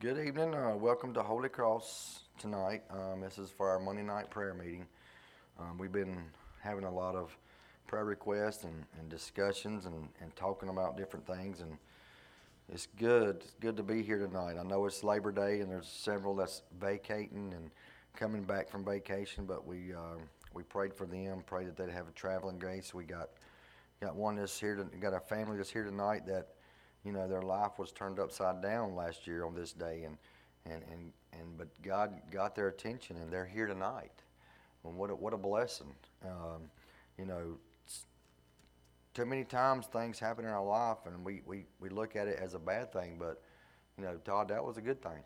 Good evening. Uh, welcome to Holy Cross tonight. Um, this is for our Monday night prayer meeting. Um, we've been having a lot of prayer requests and, and discussions and, and talking about different things, and it's good. It's good to be here tonight. I know it's Labor Day, and there's several that's vacating and coming back from vacation, but we uh, we prayed for them. Prayed that they'd have a traveling grace. We got got one that's here. To, got a family that's here tonight that you know, their life was turned upside down last year on this day, and and and, and but God got their attention, and they're here tonight. And what a, what a blessing! Um, you know, too many times things happen in our life, and we, we, we look at it as a bad thing, but you know, Todd, that was a good thing.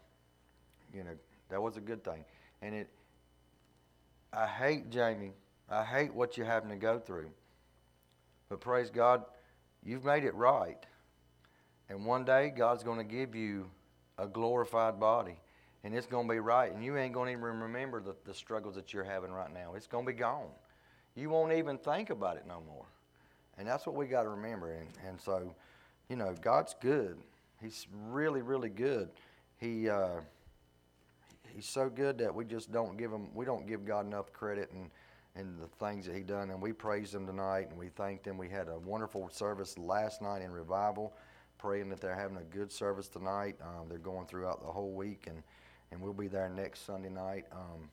You know, that was a good thing, and it. I hate Jamie. I hate what you're having to go through. But praise God, you've made it right and one day, God's going to give you a glorified body. And it's going to be right. And you ain't going to even remember the, the struggles that you're having right now. It's going to be gone. You won't even think about it no more. And that's what we got to remember. And, and so, you know, God's good. He's really, really good. He, uh, he's so good that we just don't give him, we don't give God enough credit and, and the things that he done. And we praised him tonight and we thanked him. We had a wonderful service last night in revival praying that they're having a good service tonight. Um, they're going throughout the whole week, and, and we'll be there next Sunday night. Um,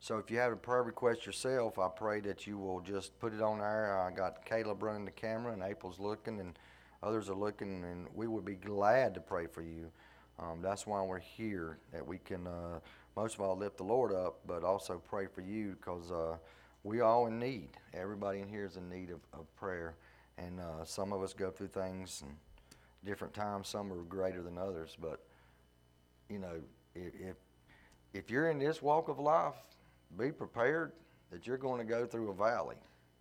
so if you have a prayer request yourself, I pray that you will just put it on there. I got Caleb running the camera, and April's looking, and others are looking, and we would be glad to pray for you. Um, that's why we're here, that we can, uh, most of all, lift the Lord up, but also pray for you because uh, we all in need. Everybody in here is in need of, of prayer, and uh, some of us go through things and different times. Some are greater than others, but you know, if if you're in this walk of life, be prepared that you're going to go through a valley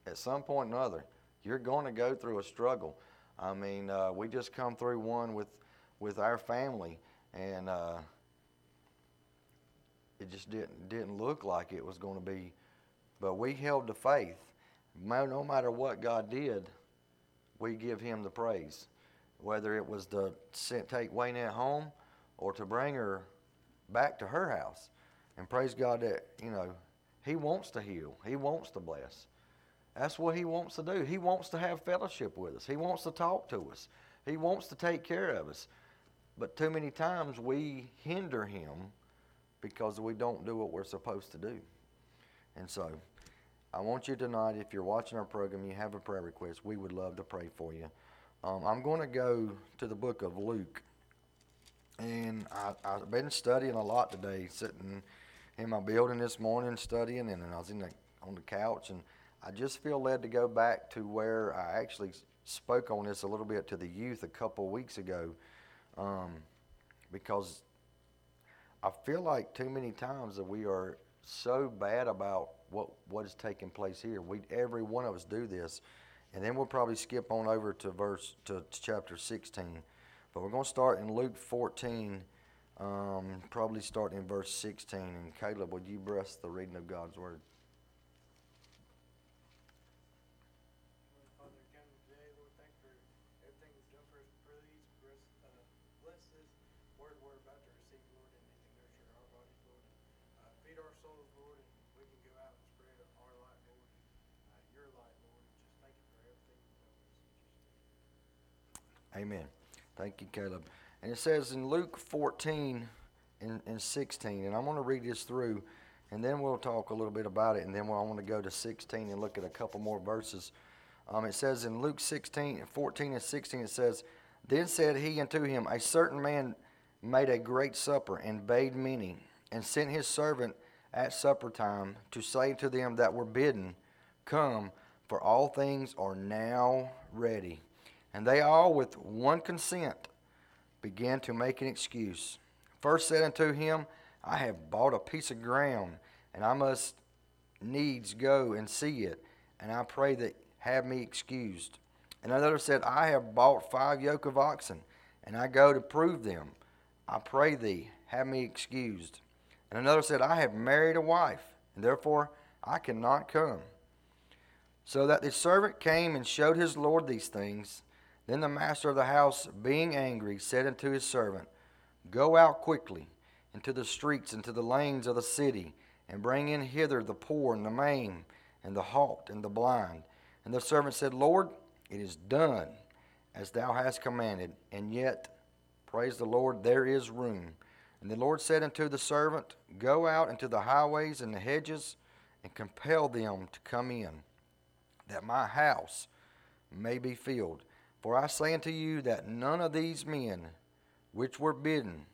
at some point or another. You're going to go through a struggle. I mean, uh, we just come through one with with our family, and uh, it just didn't didn't look like it was going to be. But we held the faith. No matter what God did, we give Him the praise whether it was to take Wayne at home or to bring her back to her house. And praise God that, you know, He wants to heal, He wants to bless. That's what He wants to do. He wants to have fellowship with us, He wants to talk to us, He wants to take care of us. But too many times we hinder Him because we don't do what we're supposed to do. And so, I want you tonight, if you're watching our program, you have a prayer request, we would love to pray for you. Um, I'm going to go to the book of Luke. And I, I've been studying a lot today, sitting in my building this morning studying, and I was in the, on the couch, and I just feel led to go back to where I actually spoke on this a little bit to the youth a couple weeks ago, um, because I feel like too many times that we are so bad about what what is taking place here. We every one of us do this, and then we'll probably skip on over to verse to, to chapter 16. But we're going to start in Luke 14, um, probably start in verse 16. And Caleb, would you bless the reading of God's word? Amen. Thank you, Caleb. And it says in Luke 14 and, and 16, and I'm going to read this through, and then we'll talk a little bit about it, and then I want to go to 16 and look at a couple more verses. Um, it says in Luke 16, 14 and 16, it says, Then said he unto him, A certain man made a great supper, and bade many, and sent his servant at supper time to say to them that were bidden, Come, for all things are now ready. And they all, with one consent, began to make an excuse. First said unto him, I have bought a piece of ground, and I must needs go and see it, and I pray that have me excused. And another said, I have bought five yoke of oxen, and I go to prove them. I pray thee, have me excused. And another said, I have married a wife, and therefore I cannot come. So that the servant came and showed his Lord these things. Then the master of the house, being angry, said unto his servant, Go out quickly into the streets, into the lanes of the city, and bring in hither the poor and the maimed, and the halt and the blind. And the servant said, Lord, it is done as thou hast commanded, and yet, praise the Lord, there is room. And the Lord said unto the servant, Go out into the highways and the hedges, and compel them to come in, that my house may be filled. For I say unto you that none of these men which were bidden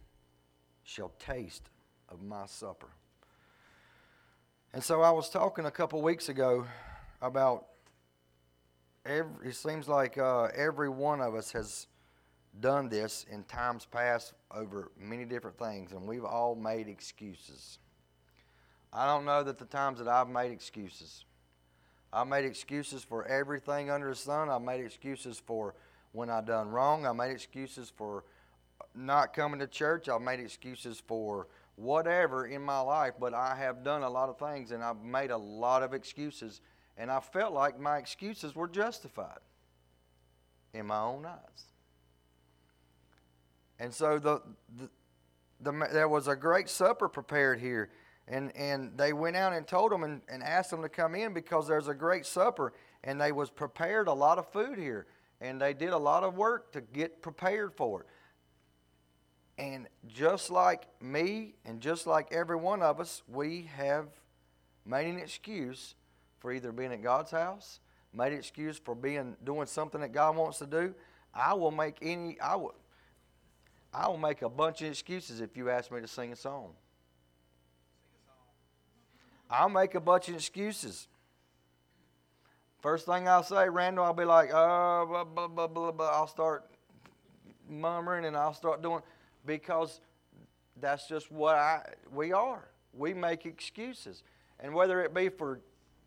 shall taste of my supper. And so I was talking a couple weeks ago about every, it seems like uh, every one of us has done this in times past over many different things, and we've all made excuses. I don't know that the times that I've made excuses. I made excuses for everything under the sun. I made excuses for when I done wrong. I made excuses for not coming to church. I've made excuses for whatever in my life, but I have done a lot of things and I've made a lot of excuses, and I felt like my excuses were justified in my own eyes. And so the, the, the there was a great supper prepared here and and they went out and told them and, and asked them to come in because there's a great supper and they was prepared a lot of food here and they did a lot of work to get prepared for it. And just like me and just like every one of us we have made an excuse for either being at god's house made an excuse for being doing something that god wants to do. I will make any i will i will make a bunch of excuses if you ask me to sing a song I'll make a bunch of excuses. First thing I'll say, Randall, I'll be like, oh, blah, blah, blah, blah, blah. I'll start murmuring and I'll start doing because that's just what I we are. We make excuses. And whether it be for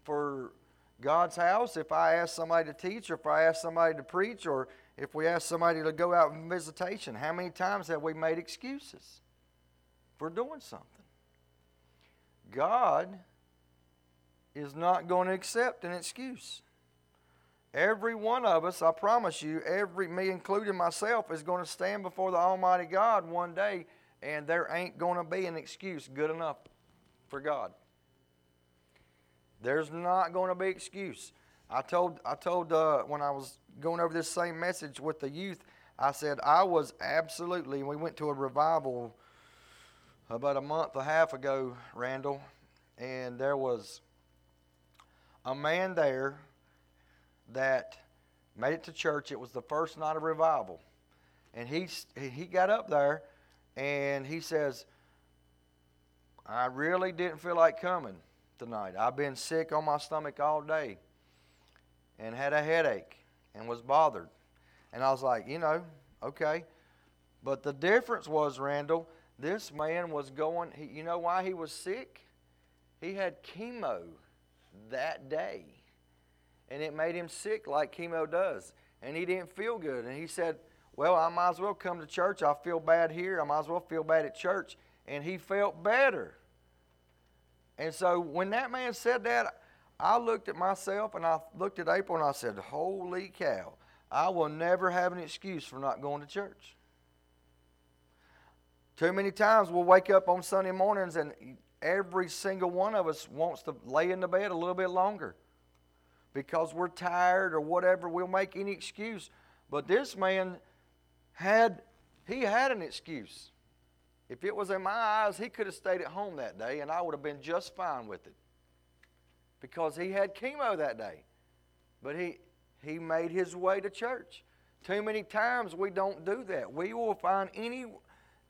for God's house, if I ask somebody to teach or if I ask somebody to preach or if we ask somebody to go out on visitation, how many times have we made excuses for doing something? God is not going to accept an excuse. Every one of us, I promise you, every me including myself, is going to stand before the Almighty God one day, and there ain't going to be an excuse good enough for God. There's not going to be an excuse. I told I told uh, when I was going over this same message with the youth, I said I was absolutely. We went to a revival about a month and a half ago, Randall, and there was a man there that made it to church. It was the first night of revival. And he, he got up there and he says, I really didn't feel like coming tonight. I've been sick on my stomach all day and had a headache and was bothered. And I was like, you know, okay. But the difference was, Randall, this man was going, he, you know why he was sick? He had chemo that day. And it made him sick like chemo does. And he didn't feel good. And he said, Well, I might as well come to church. I feel bad here. I might as well feel bad at church. And he felt better. And so when that man said that, I looked at myself and I looked at April and I said, Holy cow, I will never have an excuse for not going to church. Too many times we'll wake up on Sunday mornings and every single one of us wants to lay in the bed a little bit longer because we're tired or whatever. We'll make any excuse. But this man had he had an excuse. If it was in my eyes, he could have stayed at home that day and I would have been just fine with it. Because he had chemo that day. But he he made his way to church. Too many times we don't do that. We will find any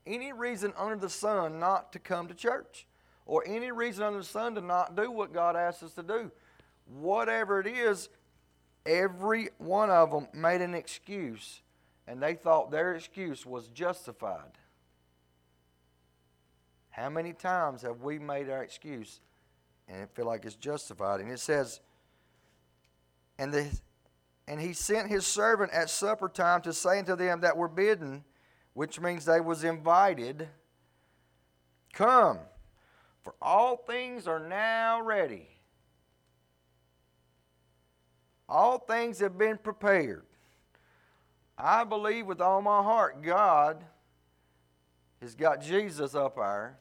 any reason under the sun not to come to church or any reason under the sun to not do what God asks us to do. Whatever it is, every one of them made an excuse, and they thought their excuse was justified. How many times have we made our excuse and it feel like it's justified? And it says, and the and he sent his servant at supper time to say unto them that were bidden, which means they was invited, Come, for all things are now ready. All things have been prepared. I believe with all my heart God He's got Jesus up there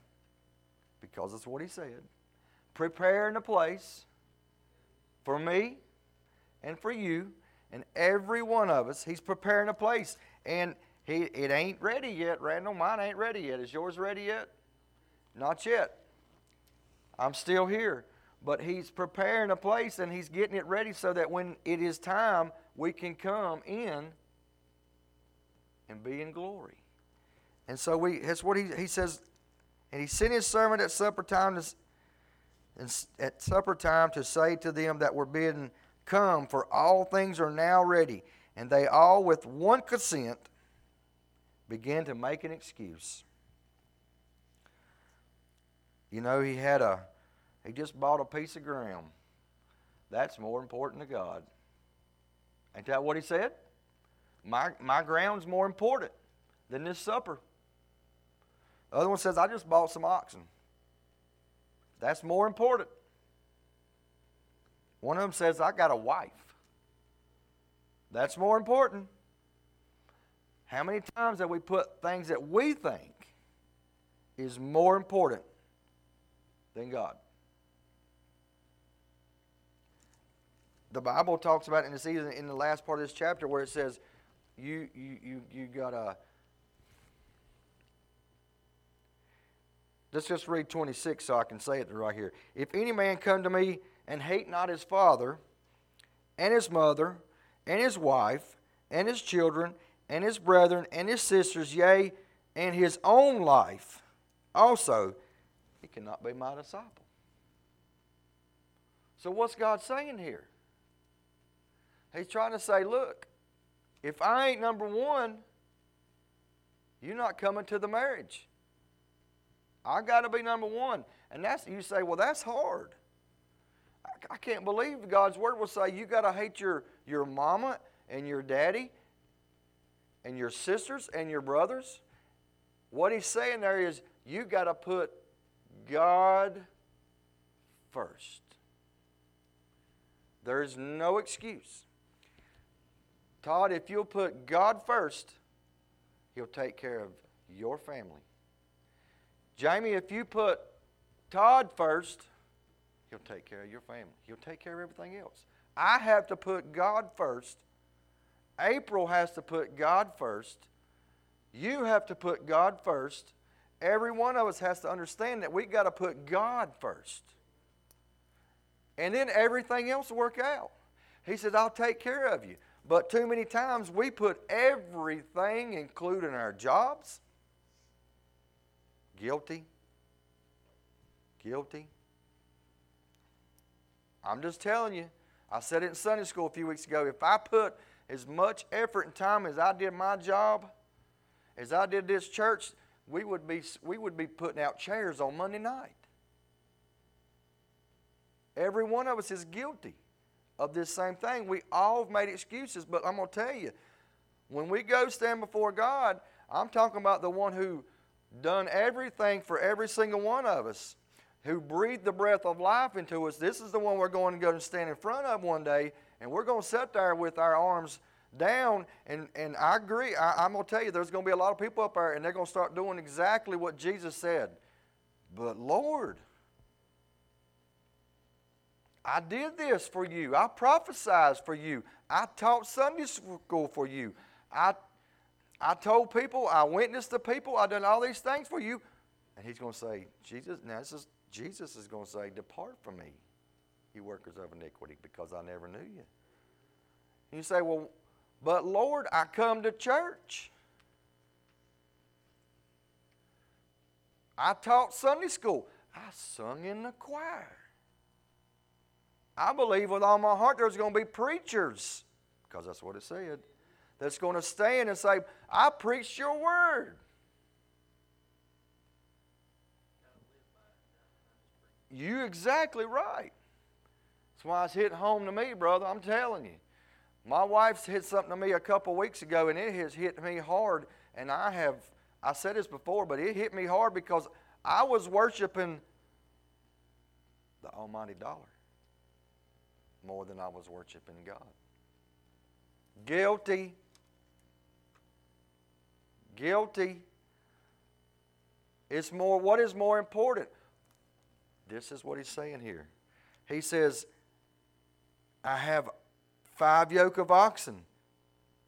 because that's what he said. Preparing a place for me and for you and every one of us. He's preparing a place. And he, it ain't ready yet, Randall. Mine ain't ready yet. Is yours ready yet? Not yet. I'm still here. But he's preparing a place and he's getting it ready so that when it is time, we can come in and be in glory. And so we that's what he, he says, and he sent his servant at supper time to, at supper time to say to them that were bidden, Come, for all things are now ready. And they all with one consent began to make an excuse. You know, he had a he just bought a piece of ground. That's more important to God. Ain't that what he said? My, my ground's more important than this supper. The other one says, I just bought some oxen. That's more important. One of them says, I got a wife. That's more important. How many times have we put things that we think is more important than God? the Bible talks about, in the season in the last part of this chapter where it says, you, you, you, you got to. Let's just read 26 so I can say it right here. If any man come to me and hate not his father, and his mother, and his wife, and his children, and his brethren, and his sisters, yea, and his own life, also, he cannot be my disciple. So, what's God saying here? He's trying to say, look, if I ain't number one, you're not coming to the marriage. I got to be number one. And that's you say, well, that's hard. I, I can't believe God's word will say you got to hate your, your mama and your daddy and your sisters and your brothers. What he's saying there is you got to put God first. There's no excuse. Todd, if you'll put God first, He'll take care of your family. Jamie, if you put Todd first, He'll take care of your family. He'll take care of everything else. I have to put God first. April has to put God first. You have to put God first. Every one of us has to understand that we've got to put God first. And then everything else will work out. He said, I'll take care of you. But too many times we put everything, including our jobs, guilty, guilty. I'm just telling you. I said it in Sunday school a few weeks ago. If I put as much effort and time as I did my job, as I did this church, we would be, we would be putting out chairs on Monday night. Every one of us is guilty of this same thing. We all have made excuses, but I'm going to tell you, when we go stand before God, I'm talking about the one who done everything for every single one of us, who breathed the breath of life into us. This is the one we're going to go and stand in front of one day, and we're going to sit there with our arms down. And, and I agree, I, I'm going to tell you, there's going to be a lot of people up there, and they're going to start doing exactly what Jesus said. But Lord, I did this for you. I prophesied for you. I taught Sunday school for you. I, I told people, I witnessed to people, I done all these things for you. And he's going to say, Jesus, now this is, Jesus is going to say, Depart from me, you workers of iniquity, because I never knew you. And you say, Well, but Lord, I come to church. I taught Sunday school. I sung in the choir. I believe with all my heart there's going to be preachers, because that's what it said, that's going to stand and say, I preached your word. You exactly right. That's why it's hitting home to me, brother. I'm telling you. My wife's hit something to me a couple weeks ago, and it has hit me hard. And I have, I said this before, but it hit me hard because I was worshiping the almighty dollar more than I was worshiping God. Guilty. Guilty. It's more, what is more important? This is what he's saying here. He says, I have five yoke of oxen.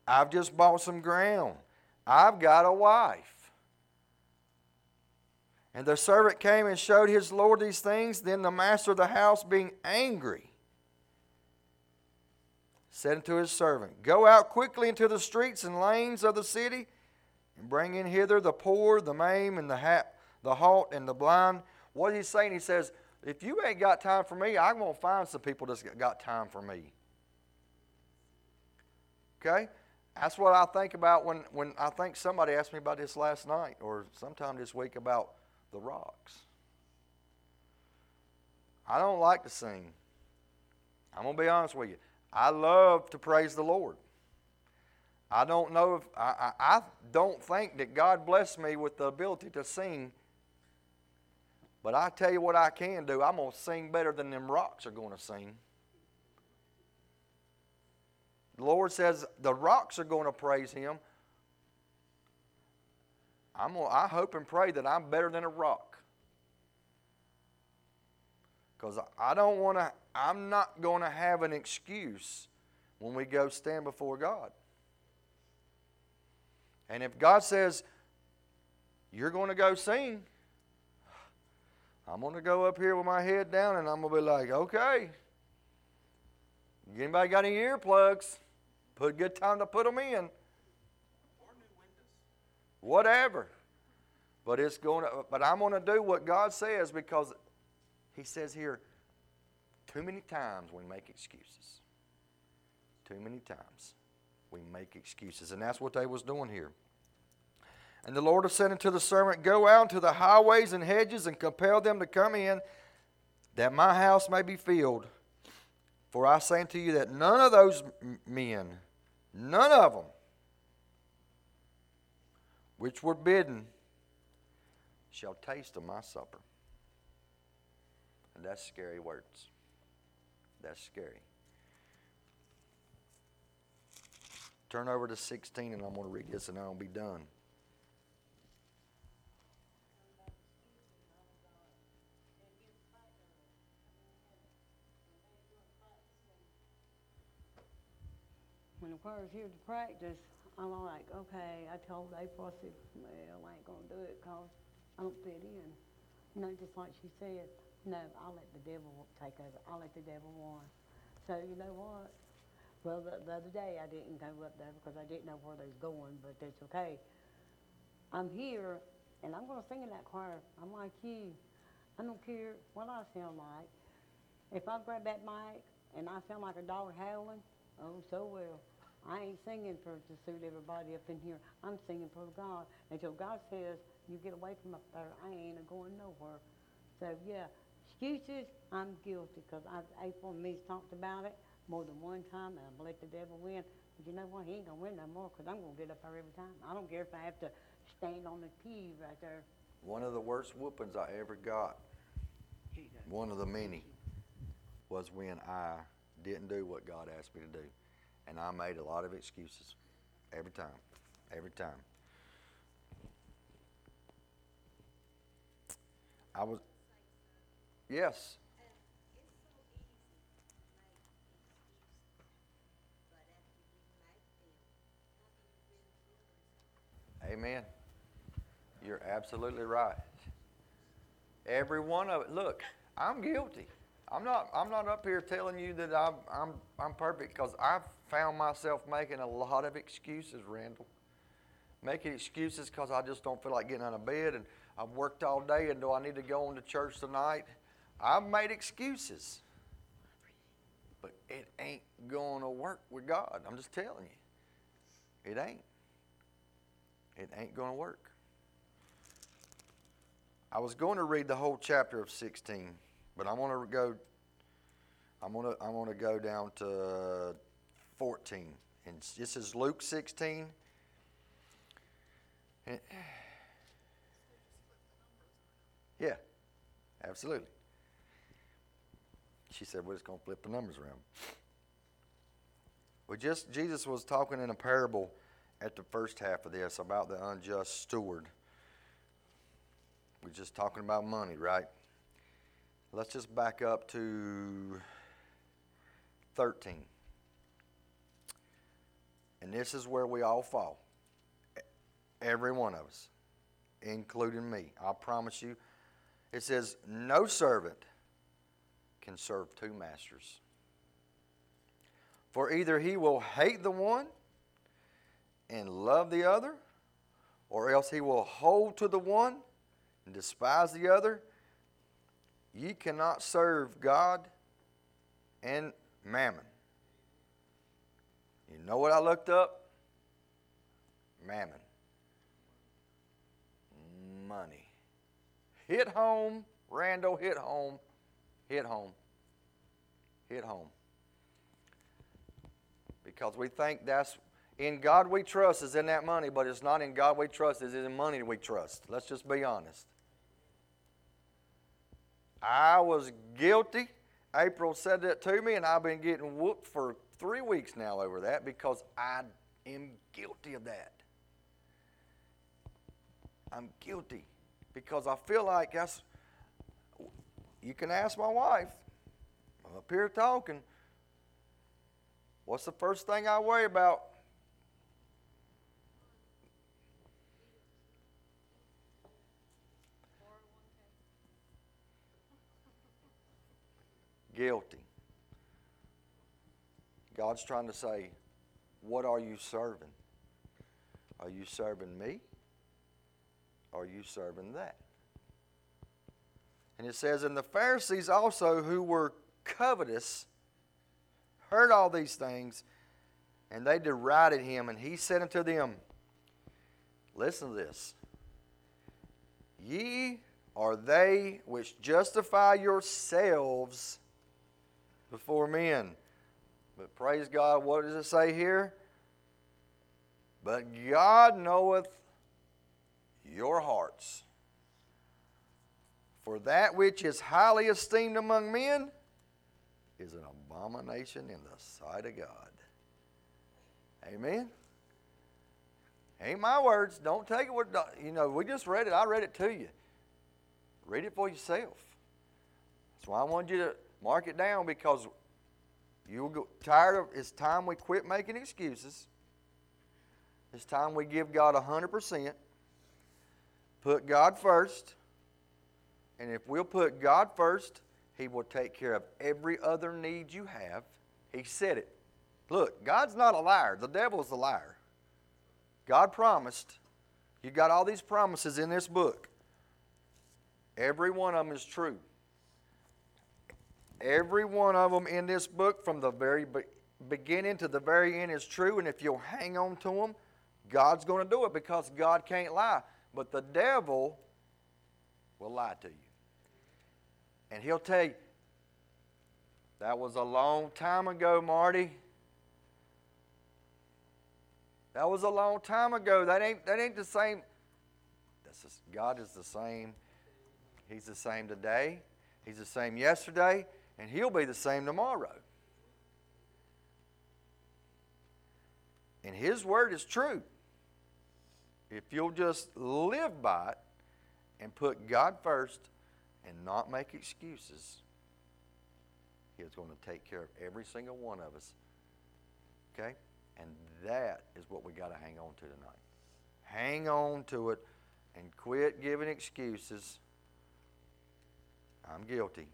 I've just bought some ground. I've got a wife. And the servant came and showed his Lord these things. Then the master of the house, being angry, said unto his servant, Go out quickly into the streets and lanes of the city, and bring in hither the poor, the maimed, and the, ha- the halt, and the blind. What he's saying, he says, If you ain't got time for me, I'm going to find some people that's got time for me. Okay? That's what I think about when, when I think somebody asked me about this last night or sometime this week about the rocks. I don't like to sing. I'm going to be honest with you. I love to praise the Lord. I don't know if, I, I, I don't think that God blessed me with the ability to sing. But I tell you what I can do. I'm going to sing better than them rocks are going to sing. The Lord says the rocks are going to praise Him. I'm gonna, I hope and pray that I'm better than a rock. Because I don't want to, I'm not going to have an excuse when we go stand before God. And if God says, you're going to go sing, I'm going to go up here with my head down and I'm going to be like, okay. Anybody got any earplugs? Put good time to put them in. Whatever. But it's going to, but I'm going to do what God says because He says here, too many times we make excuses. Too many times we make excuses. And that's what they was doing here. And the Lord said unto the servant, Go out to the highways and hedges and compel them to come in, that my house may be filled. For I say unto you that none of those men None of them which were bidden shall taste of my supper. And that's scary words. That's scary. Turn over to 16 and I'm going to read this and I'll be done. When the choir's here to practice, I'm like, okay, I told April, I said, well, I ain't gonna do it because I don't fit in. You know, just like she said, no, I'll let the devil take over. I'll let the devil win. So you know what? Well, the, the other day I didn't go up there because I didn't know where they was going, but that's okay. I'm here and I'm gonna sing in that choir. I'm like you. I don't care what I sound like. If I grab that mic and I sound like a dog howling, oh, so well. I ain't singing for to suit everybody up in here. I'm singing for God. Until God says, you get away from up there, I ain't going nowhere. So, yeah, excuses, I'm guilty because April and me's talked about it more than one time, and I've let the devil win. But you know what? He ain't going to win no more because I'm going to get up there every time. I don't care if I have to stand on the pew right there. One of the worst whoopings I ever got, one of the many, was when I didn't do what God asked me to do. And I made a lot of excuses every time. Every time. I was, yes. Amen. You're absolutely right. Every one of it. Look, I'm guilty. I'm not. I'm not up here telling you that I'm. I'm. I'm perfect because I've found myself making a lot of excuses, Randall. Making excuses because I just don't feel like getting out of bed and I've worked all day and do I need to go on to church tonight? I've made excuses. But it ain't going to work with God. I'm just telling you. It ain't. It ain't going to work. I was going to read the whole chapter of 16, but I want to go I'm to I'm to go down to 14. And this is Luke 16. yeah, absolutely. She said, We're just to flip the numbers around. We just, Jesus was talking in a parable at the first half of this about the unjust steward. We're just talking about money, right? Let's just back up to 13. And this is where we all fall. Every one of us, including me. I promise you. It says, No servant can serve two masters. For either he will hate the one and love the other, or else he will hold to the one and despise the other. Ye cannot serve God and mammon. You know what I looked up? Mammon. Money. Hit home, Randall, hit home, hit home, hit home. Because we think that's in God we trust is in that money, but it's not in God we trust, it's in money we trust. Let's just be honest. I was guilty. April said that to me, and I've been getting whooped for three weeks now over that because I am guilty of that. I'm guilty because I feel like that's. You can ask my wife. I'm up here talking. What's the first thing I worry about? Guilty. God's trying to say, What are you serving? Are you serving me? Are you serving that? And it says, And the Pharisees also, who were covetous, heard all these things, and they derided him. And he said unto them, Listen to this. Ye are they which justify yourselves before men. But praise God, what does it say here? But God knoweth your hearts. For that which is highly esteemed among men is an abomination in the sight of God. Amen. Ain't my words. Don't take it what you know. We just read it. I read it to you. Read it for yourself. That's why I wanted you to mark it down because You'll get tired of it's time we quit making excuses. It's time we give God 100%. Put God first. And if we'll put God first, He will take care of every other need you have. He said it. Look, God's not a liar. The devil's a liar. God promised. You got all these promises in this book. Every one of them is true. Every one of them in this book, from the very beginning to the very end, is true. And if you'll hang on to them, God's going to do it because God can't lie. But the devil will lie to you. And he'll tell you, that was a long time ago, Marty. That was a long time ago. That ain't, that ain't the same. That's just, God is the same. He's the same today. He's the same yesterday and he'll be the same tomorrow. And his word is true. If you'll just live by it and put God first and not make excuses, He's going to take care of every single one of us. Okay? And that is what we got to hang on to tonight. Hang on to it and quit giving excuses. I'm guilty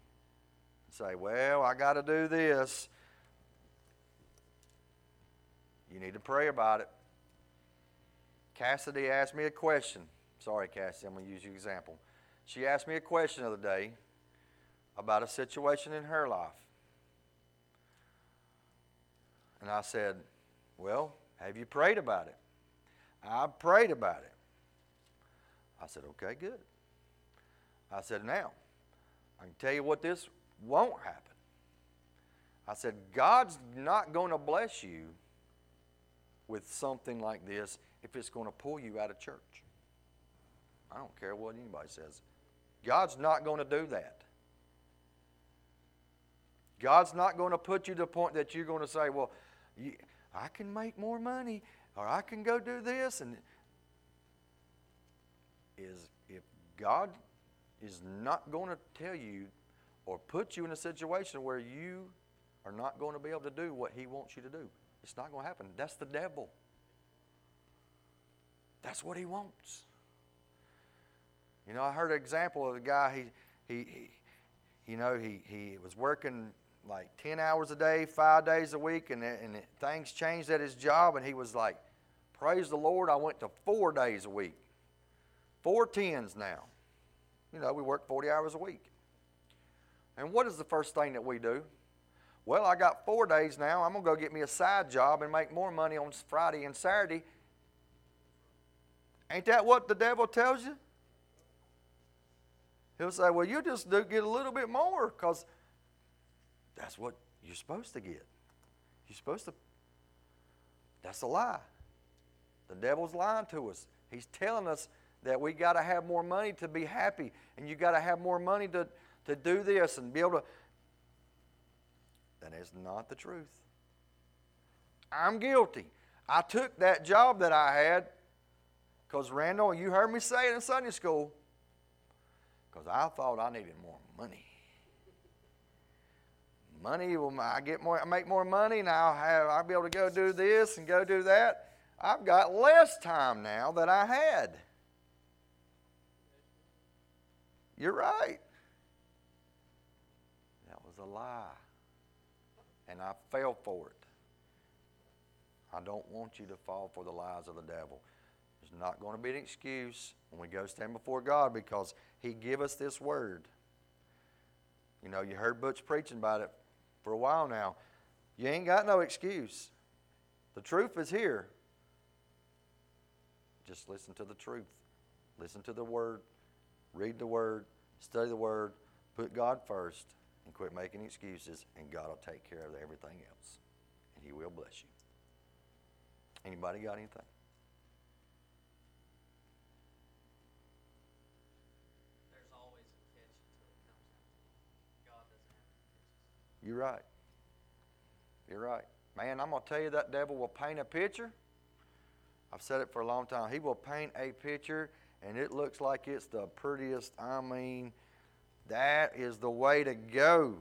say, well, I got to do this. You need to pray about it. Cassidy asked me a question. Sorry, Cassidy, I'm going to use your example. She asked me a question the other day about a situation in her life. And I said, Well, have you prayed about it? I prayed about it. I said, Okay, good. I said, Now, I can tell you what this won't happen. I said, God's not going to bless you with something like this if it's going to pull you out of church. I don't care what anybody says. God's not going to do that. God's not going to put you to the point that you're going to say, well, I can make more money or I can go do this. And is if God is not going to tell you or put you in a situation where you are not going to be able to do what he wants you to do. It's not going to happen. That's the devil. That's what he wants. You know, I heard an example of a guy, he, he, he you know, he, he was working like 10 hours a day, five days a week, and, and things changed at his job, and he was like, Praise the Lord, I went to four days a week. Four tens now. You know, we work 40 hours a week. And what is the first thing that we do? Well, I got four days now. I'm going to go get me a side job and make more money on Friday and Saturday. Ain't that what the devil tells you? He'll say, Well, you just do get a little bit more because that's what you're supposed to get. You're supposed to. That's a lie. The devil's lying to us. He's telling us that we got to have more money to be happy, and you got to have more money to, to do this and be able to. That is not the truth. I'm guilty. I took that job that I had because, Randall, you heard me say it in Sunday school, because I thought I needed more money money will I get more I make more money now I'll have I'll be able to go do this and go do that. I've got less time now than I had. You're right. Was a lie. And I fell for it. I don't want you to fall for the lies of the devil. There's not going to be an excuse when we go stand before God because He give us this word. You know, you heard Butch preaching about it for a while now. You ain't got no excuse. The truth is here. Just listen to the truth. Listen to the Word. Read the Word. Study the Word. Put God first and quit making excuses, and God will take care of everything else. And He will bless you. Anybody got anything? There's always a catch until it comes out. God doesn't have any catches. You're right. You're right. Man, I'm going to tell you that devil will paint a picture. I've said it for a long time. He will paint a picture, and it looks like it's the prettiest. I mean, that is the way to go.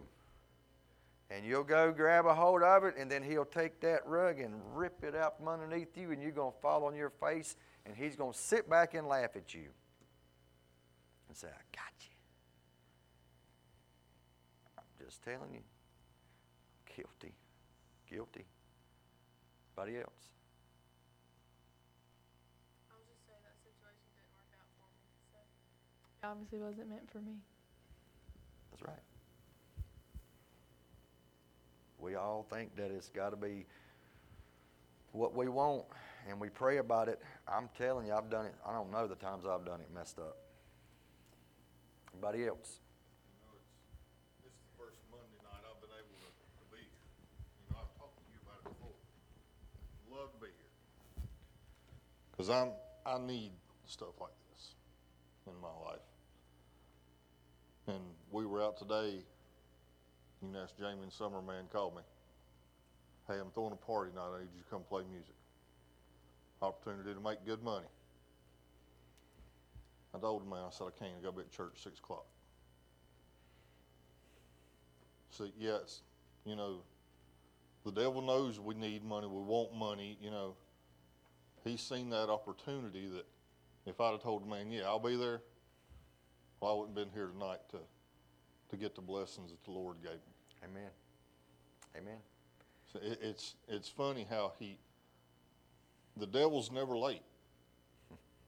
And you'll go grab a hold of it, and then he'll take that rug and rip it out from underneath you, and you're going to fall on your face, and he's going to sit back and laugh at you and say, I got you. I'm just telling you. Guilty. Guilty. Anybody else? I'll just say that situation didn't work out for me, it obviously wasn't meant for me. That's right. We all think that it's got to be what we want, and we pray about it. I'm telling you, I've done it. I don't know the times I've done it messed up. Anybody else? You know, it's, this first Monday night I've been able to, to be here. You know, I've talked to you about it before. Love to be here. Cause I'm, I need stuff like this in my life. And we were out today, you can ask Jamie and Summerman called me. Hey, I'm throwing a party tonight, I need you to come play music. Opportunity to make good money. I told the man, I said, I can't, I gotta be at church at six o'clock. See, yeah, it's, you know, the devil knows we need money, we want money, you know. He's seen that opportunity that if I'd have told the man, yeah, I'll be there, well, I wouldn't have been here tonight to, to get the blessings that the Lord gave me. Amen. Amen. So it, it's, it's funny how he, the devil's never late.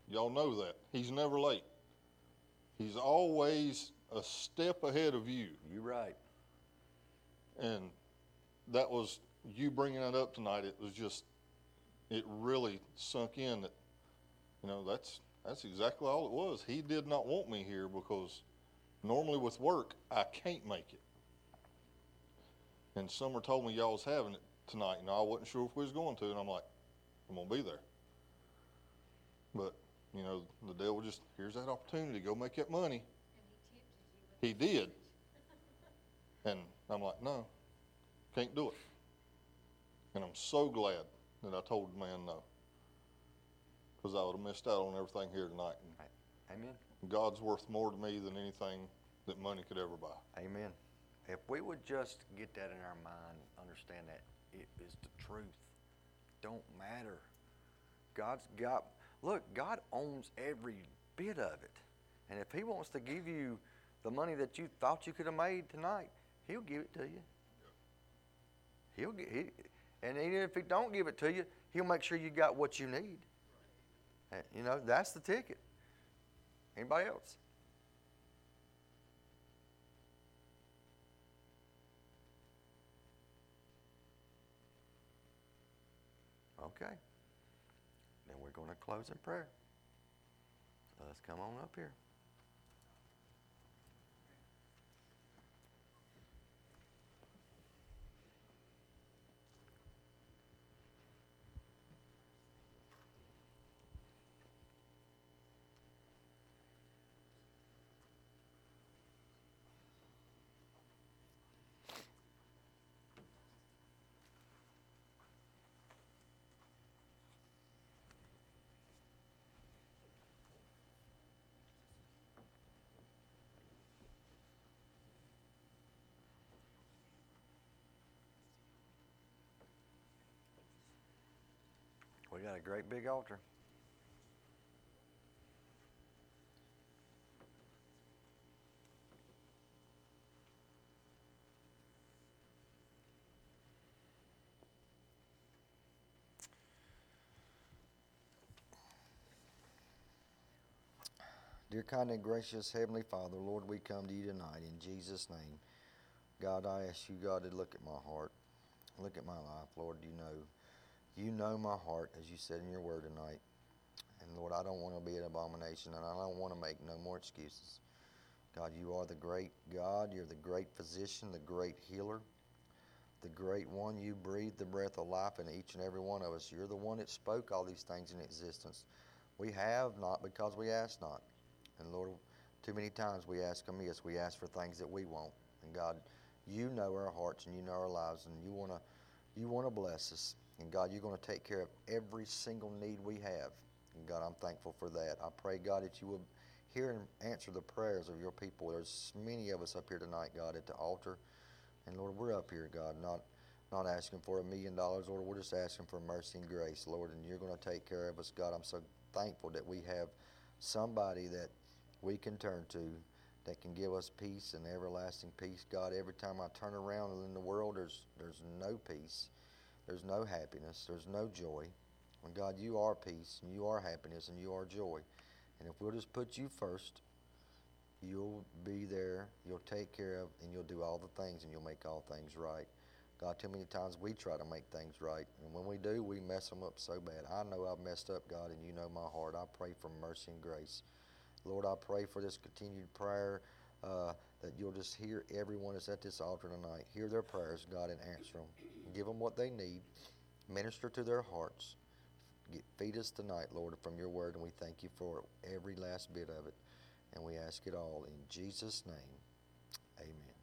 Y'all know that. He's never late. He's always a step ahead of you. You're right. And that was you bringing that up tonight. It was just, it really sunk in that, you know, that's that's exactly all it was. He did not want me here because normally with work I can't make it. And Summer told me y'all was having it tonight, and I wasn't sure if we was going to, and I'm like, I'm gonna be there. But you know, the devil just here's that opportunity, go make that money. He did. And I'm like, no, can't do it. And I'm so glad that I told the man no. Because I would have missed out on everything here tonight. Amen. God's worth more to me than anything that money could ever buy. Amen. If we would just get that in our mind, understand that it is the truth. Don't matter. God's got, look, God owns every bit of it. And if He wants to give you the money that you thought you could have made tonight, He'll give it to you. He'll get, he, and even if He don't give it to you, He'll make sure you got what you need. Uh, You know, that's the ticket. Anybody else? Okay. Then we're going to close in prayer. Let's come on up here. We got a great big altar. Dear kind and gracious Heavenly Father, Lord, we come to you tonight in Jesus' name. God, I ask you, God, to look at my heart. Look at my life, Lord. You know. You know my heart, as you said in your word tonight. And Lord, I don't want to be an abomination, and I don't want to make no more excuses. God, you are the great God. You're the great physician, the great healer, the great one. You breathe the breath of life in each and every one of us. You're the one that spoke all these things in existence. We have not because we ask not. And Lord, too many times we ask amiss. We ask for things that we want. And God, you know our hearts and you know our lives, and you want to you want to bless us. And God, you're going to take care of every single need we have. And God, I'm thankful for that. I pray, God, that you will hear and answer the prayers of your people. There's many of us up here tonight, God, at the altar. And Lord, we're up here, God, not not asking for a million dollars, Lord. We're just asking for mercy and grace, Lord. And you're going to take care of us, God. I'm so thankful that we have somebody that we can turn to that can give us peace and everlasting peace. God, every time I turn around in the world, there's there's no peace. There's no happiness. There's no joy. And God, you are peace and you are happiness and you are joy. And if we'll just put you first, you'll be there, you'll take care of, and you'll do all the things and you'll make all things right. God, too many times we try to make things right. And when we do, we mess them up so bad. I know I've messed up, God, and you know my heart. I pray for mercy and grace. Lord, I pray for this continued prayer uh, that you'll just hear everyone that's at this altar tonight. Hear their prayers, God, and answer them. Give them what they need. Minister to their hearts. Get, feed us tonight, Lord, from your word, and we thank you for every last bit of it. And we ask it all in Jesus' name. Amen.